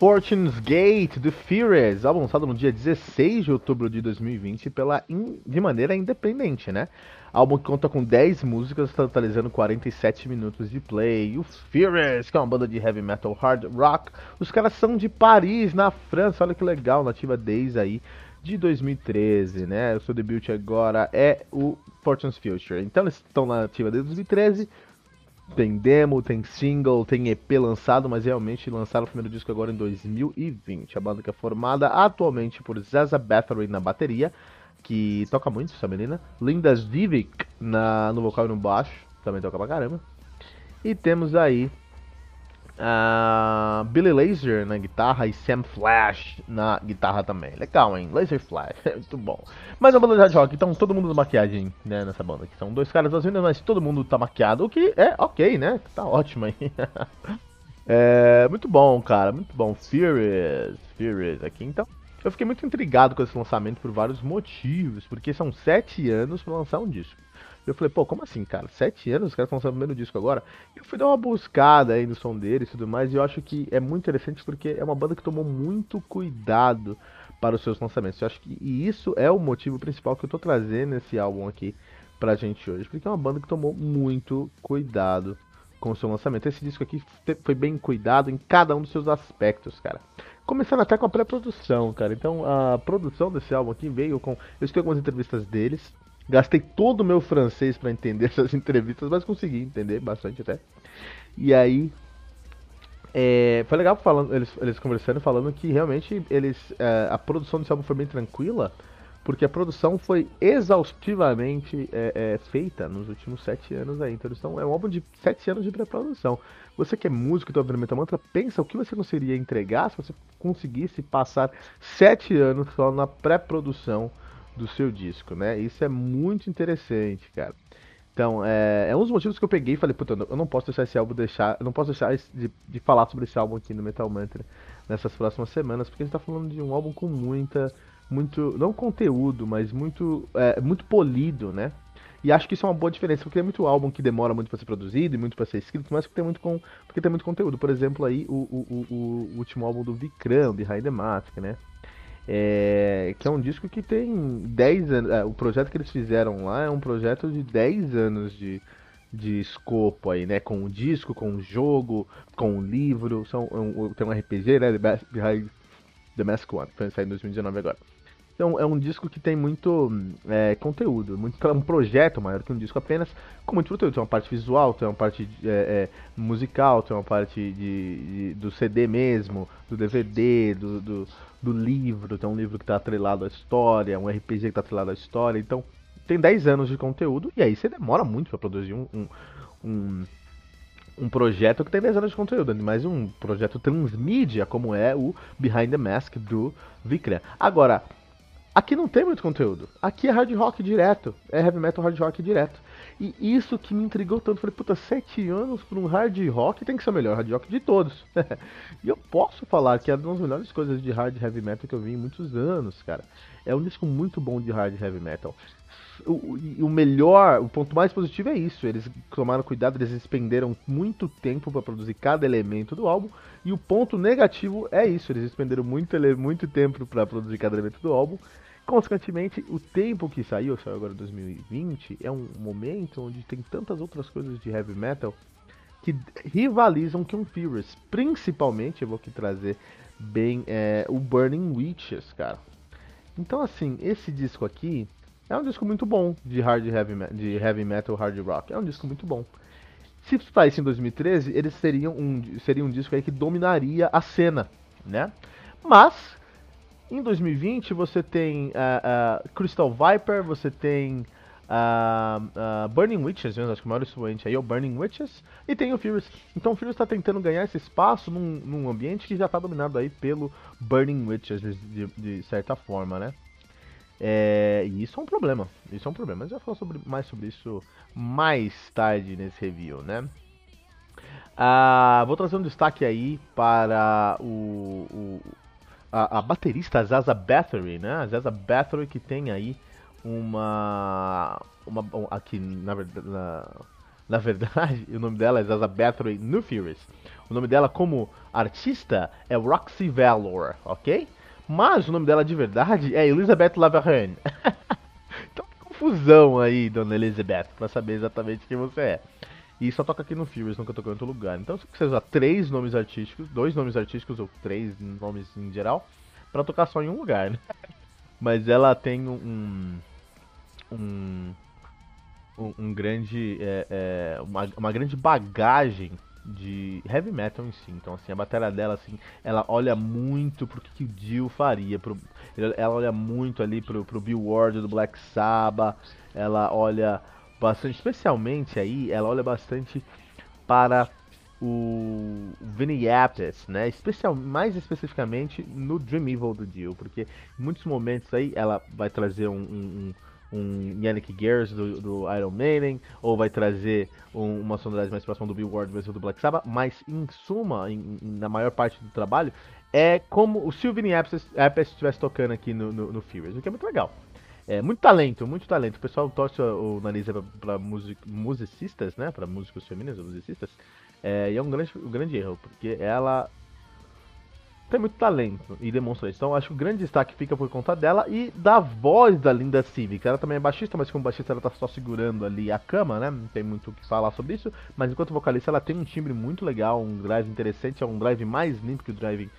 Fortune's Gate do Furious, álbum lançado no dia 16 de outubro de 2020 pela in, de maneira independente, né? Álbum que conta com 10 músicas, totalizando 47 minutos de play. E o Furious, que é uma banda de heavy metal hard rock, os caras são de Paris, na França, olha que legal, nativa desde aí de 2013, né? O seu debut agora é o Fortune's Future. Então eles estão na ativa desde 2013 tem demo, tem single, tem EP lançado, mas realmente lançaram o primeiro disco agora em 2020. A banda que é formada atualmente por Zaza Bathory na bateria, que toca muito essa menina, Linda Zivik na, no vocal e no baixo, também toca pra caramba. E temos aí Uh, Billy Laser na guitarra e Sam Flash na guitarra também. Legal, hein? Laser Flash, muito bom. Mas a banda de rock, então todo mundo de maquiagem né, nessa banda. Que são dois caras das meninas, mas todo mundo tá maquiado, o que é ok, né? Tá ótimo aí. é, muito bom, cara, muito bom. Furious, Furious aqui, então. Eu fiquei muito intrigado com esse lançamento por vários motivos, porque são sete anos para lançar um disco. Eu falei, pô, como assim, cara? Sete anos, os caras estão lançando o primeiro disco agora. Eu fui dar uma buscada aí no som deles e tudo mais, e eu acho que é muito interessante porque é uma banda que tomou muito cuidado para os seus lançamentos. Eu acho que e isso é o motivo principal que eu tô trazendo esse álbum aqui pra gente hoje, porque é uma banda que tomou muito cuidado com o seu lançamento. Esse disco aqui foi bem cuidado em cada um dos seus aspectos, cara. Começando até com a pré-produção, cara. Então a produção desse álbum aqui veio com. Eu escutei algumas entrevistas deles. Gastei todo o meu francês para entender essas entrevistas, mas consegui entender bastante até. E aí. É, foi legal falando, eles, eles conversando falando que realmente eles é, a produção desse álbum foi bem tranquila, porque a produção foi exaustivamente é, é feita nos últimos sete anos aí. Então estão, é um álbum de sete anos de pré-produção. Você que é músico e está ouvindo Mantra, pensa o que você conseguiria entregar se você conseguisse passar sete anos só na pré-produção do seu disco, né? Isso é muito interessante, cara. Então, é, é um dos motivos que eu peguei e falei, puta, eu não posso deixar esse álbum deixar. Eu não posso deixar de, de falar sobre esse álbum aqui no Metal Mantra nessas próximas semanas, porque a gente tá falando de um álbum com muita. Muito. Não conteúdo, mas muito. É, muito polido, né? E acho que isso é uma boa diferença, porque tem muito álbum que demora muito para ser produzido e muito para ser escrito, mas porque tem muito, com, porque tem muito conteúdo. Por exemplo, aí o, o, o, o último álbum do Vikram, Behind the Mask, né? É, que é um disco que tem 10 anos. É, o projeto que eles fizeram lá é um projeto de 10 anos de, de escopo aí, né? Com o disco, com o jogo, com o livro. São, um, tem um RPG, né? The, Behind the Mask One, foi sair em 2019 agora. Então é um disco que tem muito é, conteúdo, muito um projeto maior que um disco apenas, com muito conteúdo. Tem uma parte visual, tem uma parte é, é, musical, tem uma parte de, de, do CD mesmo, do DVD, do, do, do livro, tem um livro que está atrelado à história, um RPG que está atrelado à história. Então tem 10 anos de conteúdo e aí você demora muito para produzir um, um, um um projeto que tem 10 anos de conteúdo, mais um projeto transmídia como é o Behind the Mask do Vikram. Agora, Aqui não tem muito conteúdo. Aqui é hard rock direto. É heavy metal hard rock direto. E isso que me intrigou tanto. Falei, puta, sete anos para um hard rock tem que ser o melhor hard rock de todos. e eu posso falar que é uma das melhores coisas de hard heavy metal que eu vi em muitos anos, cara. É um disco muito bom de hard heavy metal. O, o melhor, o ponto mais positivo é isso. Eles tomaram cuidado, eles expenderam muito tempo para produzir cada elemento do álbum. E o ponto negativo é isso. Eles expenderam muito, muito tempo para produzir cada elemento do álbum Consequentemente, o tempo que saiu, saiu agora 2020, é um momento onde tem tantas outras coisas de heavy metal que rivalizam com Furious. Principalmente, eu vou aqui trazer bem é, o Burning Witches, cara. Então, assim, esse disco aqui é um disco muito bom de hard heavy, de heavy metal, hard rock. É um disco muito bom. Se saísse em 2013, eles seriam um, seria um disco aí que dominaria a cena, né? Mas em 2020 você tem uh, uh, Crystal Viper, você tem Uh, Burning Witches, né? acho que o maior expoente aí é o Burning Witches, e tem o Furious. Então o Furious está tentando ganhar esse espaço num, num ambiente que já está dominado aí pelo Burning Witches, de, de certa forma, né? É, e isso é um problema, isso é um problema, mas eu vou falar sobre, mais sobre isso mais tarde nesse review, né? Vou trazer um destaque aí para o, o a, a, baterista Zaza Bathory, né? Zaza Bathory que tem aí uma. uma um, aqui, na, na, na verdade, o nome dela é Zaza Bathory no Furious. O nome dela como artista é Roxy Valor, ok? Mas o nome dela de verdade é Elizabeth Lavergne. então, confusão aí, dona Elizabeth, pra saber exatamente quem você é. E só toca aqui no Furious, nunca tocou em outro lugar. Então você usa três nomes artísticos, dois nomes artísticos ou três nomes em geral, para tocar só em um lugar, né? Mas ela tem um, um, um, um grande, é, é, uma, uma grande bagagem de heavy metal em si. Então, assim, a bateria dela, assim, ela olha muito pro que, que o Dio faria. Pro, ela olha muito ali pro, pro Bill Ward do Black Sabbath. Ela olha bastante, especialmente aí, ela olha bastante para o Vinny Appice, né? Especial, mais especificamente no Dream Evil do Dio, porque em muitos momentos aí ela vai trazer um, um, um Yannick Gers do, do, Iron Maiden, ou vai trazer um, uma sonoridade mais próxima do Bill Ward versus do Black Sabbath, mas em suma, em, na maior parte do trabalho, é como o Sylvain Appice estivesse tocando aqui no, no, no Furious, o que é muito legal. É, muito talento, muito talento. O pessoal torce o nariz para music, musicistas, né? Para músicos femininos, musicistas. É, e é um grande, um grande erro, porque ela tem muito talento e demonstra isso. Então acho que o grande destaque fica por conta dela e da voz da Linda Civic. Ela também é baixista, mas como baixista ela tá só segurando ali a cama, né? Não tem muito o que falar sobre isso. Mas enquanto vocalista ela tem um timbre muito legal, um drive interessante, é um drive mais limpo que o drive,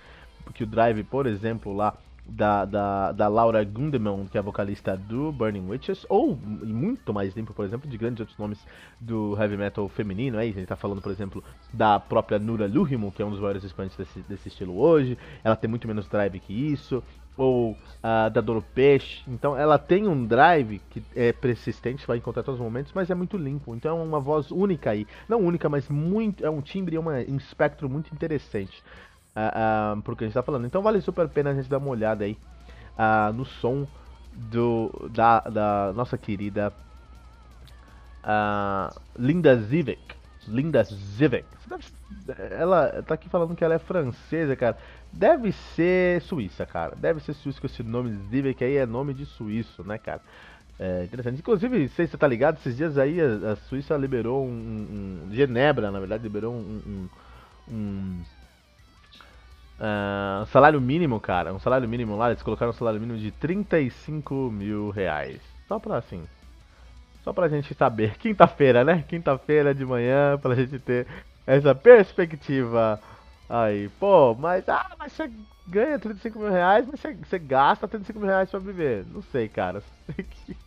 que o drive, por exemplo, lá da, da, da Laura Gundeman, que é a vocalista do Burning Witches, ou muito mais limpo, por exemplo, de grandes outros nomes do heavy metal feminino. Aí a gente tá falando, por exemplo, da própria Nura Luhimo, que é um dos maiores expoentes desse, desse estilo hoje. Ela tem muito menos drive que isso. Ou uh, da Doro Peixe. Então ela tem um drive que é persistente, vai encontrar todos os momentos, mas é muito limpo. Então é uma voz única aí. Não única, mas muito. É um timbre e um espectro muito interessante uh, uh, pro que a gente tá falando. Então vale super a pena a gente dar uma olhada aí uh, no som do, da, da nossa querida uh, Linda Zivek. Linda Zivek. Ela tá aqui falando que ela é francesa, cara. Deve ser suíça, cara. Deve ser suíça com esse nome Zivek aí é nome de suíço, né, cara? É interessante. Inclusive, sei se você tá ligado, esses dias aí a, a Suíça liberou um, um, Genebra, na verdade, liberou um, um, um Uh, salário mínimo, cara, um salário mínimo lá, eles colocaram um salário mínimo de 35 mil reais. Só pra assim. Só pra gente saber. Quinta-feira, né? Quinta-feira de manhã, pra gente ter essa perspectiva aí. Pô, mas, ah, mas você ganha 35 mil reais, mas você, você gasta 35 mil reais pra viver. Não sei, cara.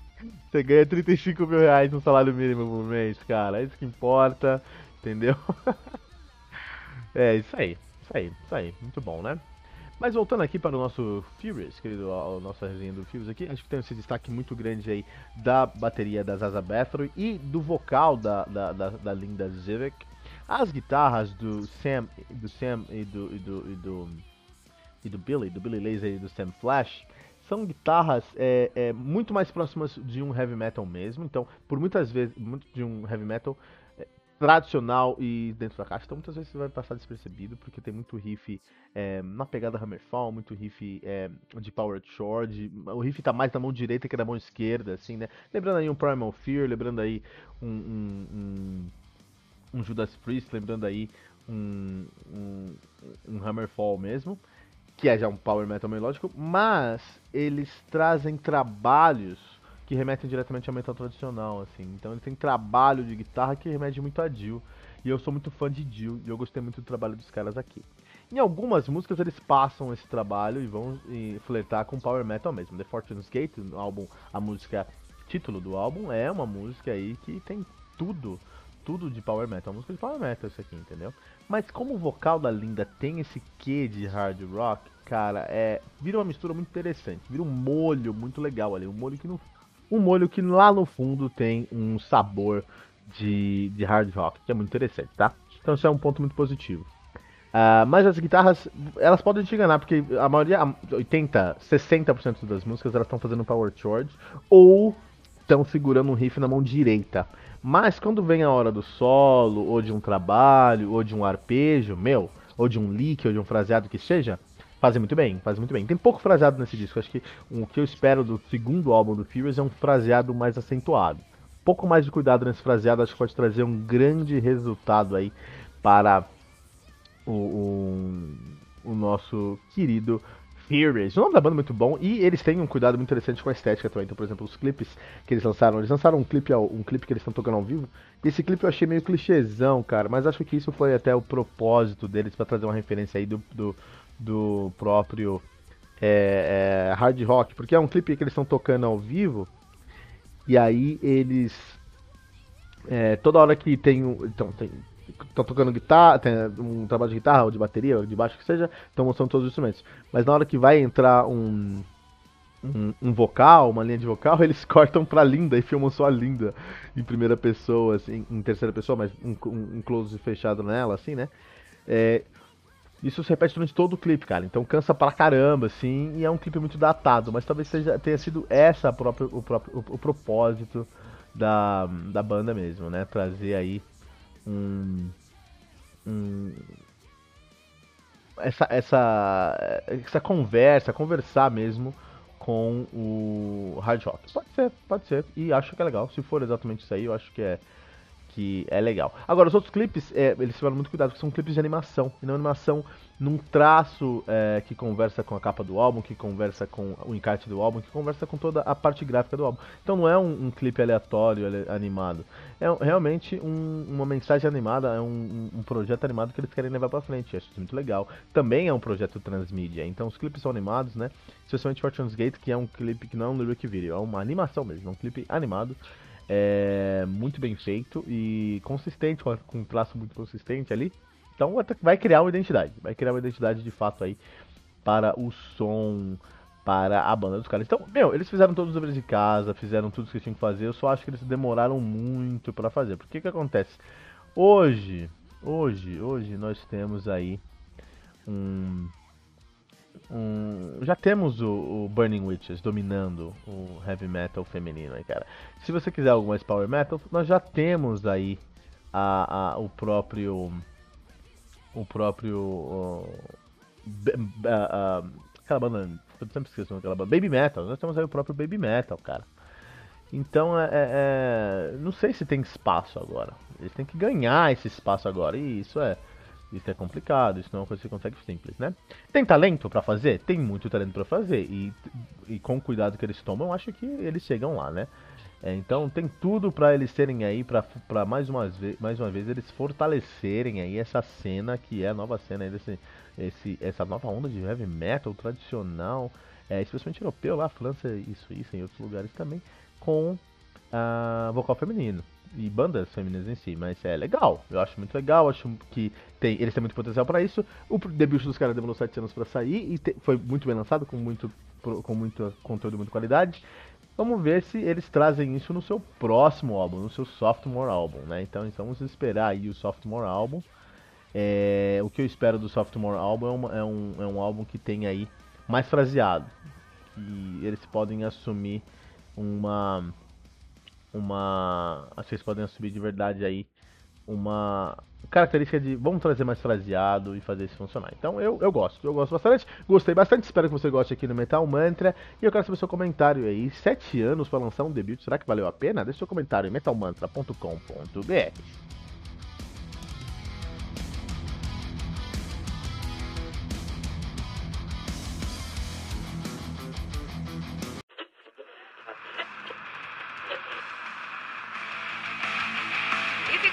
Você ganha 35 mil reais no salário mínimo por mês, cara. É isso que importa, entendeu? é isso aí. Isso aí, isso aí, muito bom, né? Mas voltando aqui para o nosso Furious, querido, a nossa resenha do Furious aqui, acho que tem esse destaque muito grande aí da bateria da Zaza Bathory e do vocal da, da, da, da Linda Zivik. As guitarras do Sam, do Sam e do, e do, e do, e do Billy, do Billy Laser e do Sam Flash, são guitarras é, é, muito mais próximas de um heavy metal mesmo. Então, por muitas vezes, muito de um heavy metal, tradicional e dentro da caixa, então muitas vezes você vai passar despercebido, porque tem muito riff é, na pegada Hammerfall, muito riff é, de Power Chord, o riff tá mais na mão direita que na mão esquerda, assim, né? Lembrando aí um Primal Fear, lembrando aí um, um, um, um Judas Priest, lembrando aí um, um, um Hammerfall mesmo, que é já um Power Metal melódico, mas eles trazem trabalhos que remetem diretamente ao metal tradicional, assim. Então ele tem trabalho de guitarra que remete muito a Dio. E eu sou muito fã de Dio e eu gostei muito do trabalho dos caras aqui. Em algumas músicas eles passam esse trabalho e vão e, flertar com power metal mesmo. The Fortune's Gate, o álbum, a música título do álbum é uma música aí que tem tudo, tudo de power metal, uma música de power metal isso aqui, entendeu? Mas como o vocal da Linda tem esse quê de hard rock, cara, é vira uma mistura muito interessante, vira um molho muito legal ali, um molho que não um molho que lá no fundo tem um sabor de, de hard rock, que é muito interessante, tá? Então isso é um ponto muito positivo. Uh, mas as guitarras, elas podem te enganar, porque a maioria, 80, 60% das músicas, elas estão fazendo power chord ou estão segurando um riff na mão direita. Mas quando vem a hora do solo, ou de um trabalho, ou de um arpejo, meu, ou de um lick, ou de um fraseado que seja, fazem muito bem, fazem muito bem. Tem pouco fraseado nesse disco, acho que o que eu espero do segundo álbum do Furious é um fraseado mais acentuado. Um pouco mais de cuidado nesse fraseado, acho que pode trazer um grande resultado aí para o, o, o nosso querido Furious. O nome da banda é muito bom e eles têm um cuidado muito interessante com a estética também. Então, por exemplo, os clipes que eles lançaram, eles lançaram um clipe, um clipe que eles estão tocando ao vivo. Esse clipe eu achei meio clichêzão, cara, mas acho que isso foi até o propósito deles para trazer uma referência aí do, do, do próprio é, é, hard rock, porque é um clipe que eles estão tocando ao vivo e aí eles é, toda hora que tem um, então tem estão tocando guitarra, tem um trabalho de guitarra ou de bateria ou de baixo que seja, estão mostrando todos os instrumentos. Mas na hora que vai entrar um, um, um, vocal, uma linha de vocal, eles cortam pra Linda e filmam só a Linda em primeira pessoa, assim, em terceira pessoa, mas um, um close fechado nela, assim, né? É, isso se repete durante todo o clipe, cara. Então cansa pra caramba, assim, e é um clipe muito datado. Mas talvez seja, tenha sido essa própria, o, próprio, o, o propósito da, da banda mesmo, né? Trazer aí um, um essa, essa, essa conversa, conversar mesmo com o hard rock. Pode ser, pode ser. E acho que é legal. Se for exatamente isso aí, eu acho que é que é legal. Agora, os outros clipes, é, eles tiveram muito cuidado, porque são clipes de animação, e não animação num traço é, que conversa com a capa do álbum, que conversa com o encarte do álbum, que conversa com toda a parte gráfica do álbum. Então não é um, um clipe aleatório, animado. É realmente um, uma mensagem animada, é um, um, projeto animado que eles querem levar pra frente. Acho isso muito legal. Também é um projeto transmídia, então os clipes são animados, né? Especialmente Fortune's Gate, que é um clipe que não é um lyric video, é uma animação mesmo, é um clipe animado é muito bem feito e consistente, com um traço muito consistente ali. Então vai criar uma identidade, vai criar uma identidade de fato aí para o som, para a banda dos caras. Então, meu, eles fizeram todos os deveres de casa, fizeram tudo o que tinham que fazer. Eu só acho que eles demoraram muito para fazer. Porque que acontece? Hoje, hoje, hoje nós temos aí um um, já temos o, o, Burning Witches dominando o heavy metal feminino aí, cara. Se você quiser algo mais power metal, nós já temos aí a, a o próprio o próprio aquela banda, eu sempre esqueço aquela banda, Baby Metal. Nós temos aí o próprio Baby Metal, cara. Então, é, é, é, não sei se tem espaço agora. Eles têm que ganhar esse espaço agora. E isso é isso é complicado, isso não é uma coisa que você consegue simples, né? Tem talento para fazer? Tem muito talento para fazer. E, e com o cuidado que eles tomam, acho que eles chegam lá, né? É, então tem tudo para eles terem aí, para mais, uma vez, mais uma vez eles fortalecerem aí essa cena que é a nova cena aí desse, esse, essa nova onda de heavy metal tradicional, é, especialmente europeu, lá França e Suíça, em outros lugares também, com uh, vocal feminino e bandas femininas em si, mas é legal, eu acho muito legal, acho que tem, eles têm muito potencial para isso. O debut dos caras demorou 7 anos para sair e te, foi muito bem lançado, com muito, com muito conteúdo, muita qualidade. Vamos ver se eles trazem isso no seu próximo álbum, no seu sophomore álbum, né? Então, então vamos esperar aí o sophomore álbum. É, o que eu espero do sophomore álbum é, uma, é, um, é um álbum que tem aí mais fraseado, que eles podem assumir uma uma. Vocês podem assumir de verdade aí uma característica de vamos trazer mais fraseado e fazer isso funcionar. Então eu, eu gosto, eu gosto bastante, gostei bastante, espero que você goste aqui no Metal Mantra e eu quero saber seu comentário aí. Sete anos para lançar um debut, será que valeu a pena? Deixe seu comentário em metalmantra.com.br.